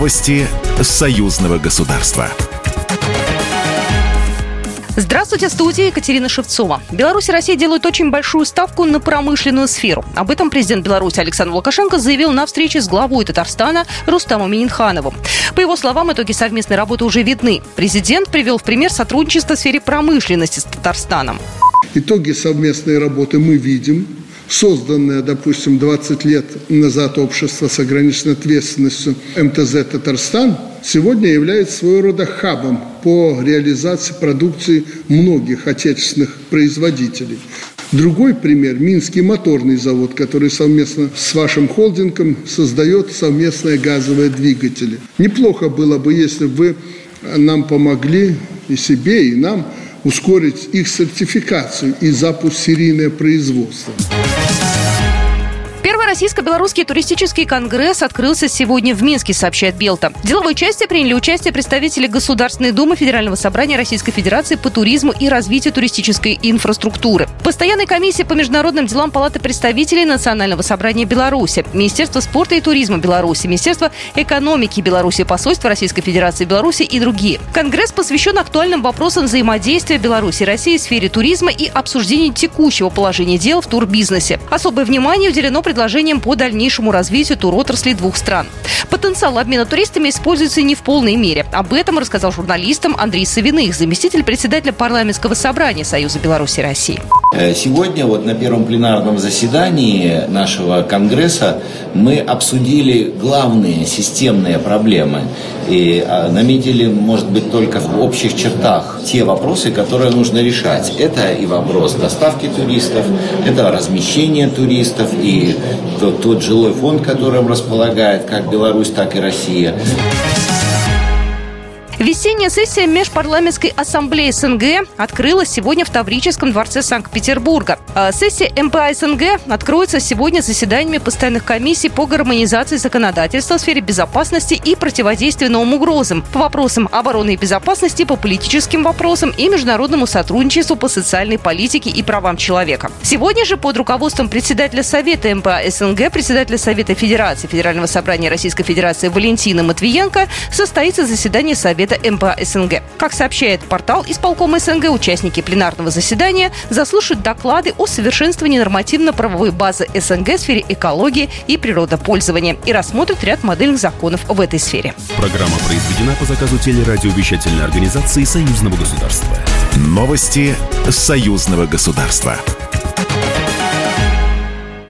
Новости союзного государства. Здравствуйте, студия Екатерина Шевцова. Беларусь и Россия делают очень большую ставку на промышленную сферу. Об этом президент Беларуси Александр Лукашенко заявил на встрече с главой Татарстана Рустамом Минихановым. По его словам, итоги совместной работы уже видны. Президент привел в пример сотрудничество в сфере промышленности с Татарстаном. Итоги совместной работы мы видим созданное, допустим, 20 лет назад общество с ограниченной ответственностью МТЗ «Татарстан», сегодня является своего рода хабом по реализации продукции многих отечественных производителей. Другой пример – Минский моторный завод, который совместно с вашим холдингом создает совместные газовые двигатели. Неплохо было бы, если бы вы нам помогли и себе, и нам ускорить их сертификацию и запуск серийное производство. Российско-белорусский туристический конгресс открылся сегодня в Минске, сообщает Белта. В деловой части приняли участие представители Государственной Думы Федерального собрания Российской Федерации по туризму и развитию туристической инфраструктуры. Постоянной комиссии по международным делам Палаты представителей Национального собрания Беларуси, Министерство спорта и туризма Беларуси, Министерство экономики Беларуси, Посольство Российской Федерации Беларуси и другие. Конгресс посвящен актуальным вопросам взаимодействия Беларуси и России в сфере туризма и обсуждению текущего положения дел в турбизнесе. Особое внимание уделено предложению предложением по дальнейшему развитию туротрасли двух стран. Потенциал обмена туристами используется не в полной мере. Об этом рассказал журналистам Андрей Савиных, заместитель председателя парламентского собрания Союза Беларуси и России. Э, сегодня вот на первом пленарном заседании нашего Конгресса мы обсудили главные системные проблемы и а, наметили, может быть, только в общих чертах те вопросы, которые нужно решать. Это и вопрос доставки туристов, это размещение туристов и тот, тот жилой фонд, которым располагает как Беларусь, так и Россия. Весенняя сессия Межпарламентской ассамблеи СНГ открылась сегодня в Таврическом дворце Санкт-Петербурга. А сессия МПА СНГ откроется сегодня заседаниями постоянных комиссий по гармонизации законодательства в сфере безопасности и противодействия новым угрозам, по вопросам обороны и безопасности, по политическим вопросам и международному сотрудничеству по социальной политике и правам человека. Сегодня же под руководством председателя Совета МПА СНГ, председателя Совета Федерации Федерального собрания Российской Федерации Валентина Матвиенко состоится заседание Совета Совета МПА СНГ. Как сообщает портал исполкома СНГ, участники пленарного заседания заслушают доклады о совершенствовании нормативно-правовой базы СНГ в сфере экологии и природопользования и рассмотрят ряд модельных законов в этой сфере. Программа произведена по заказу телерадиовещательной организации Союзного государства. Новости Союзного государства.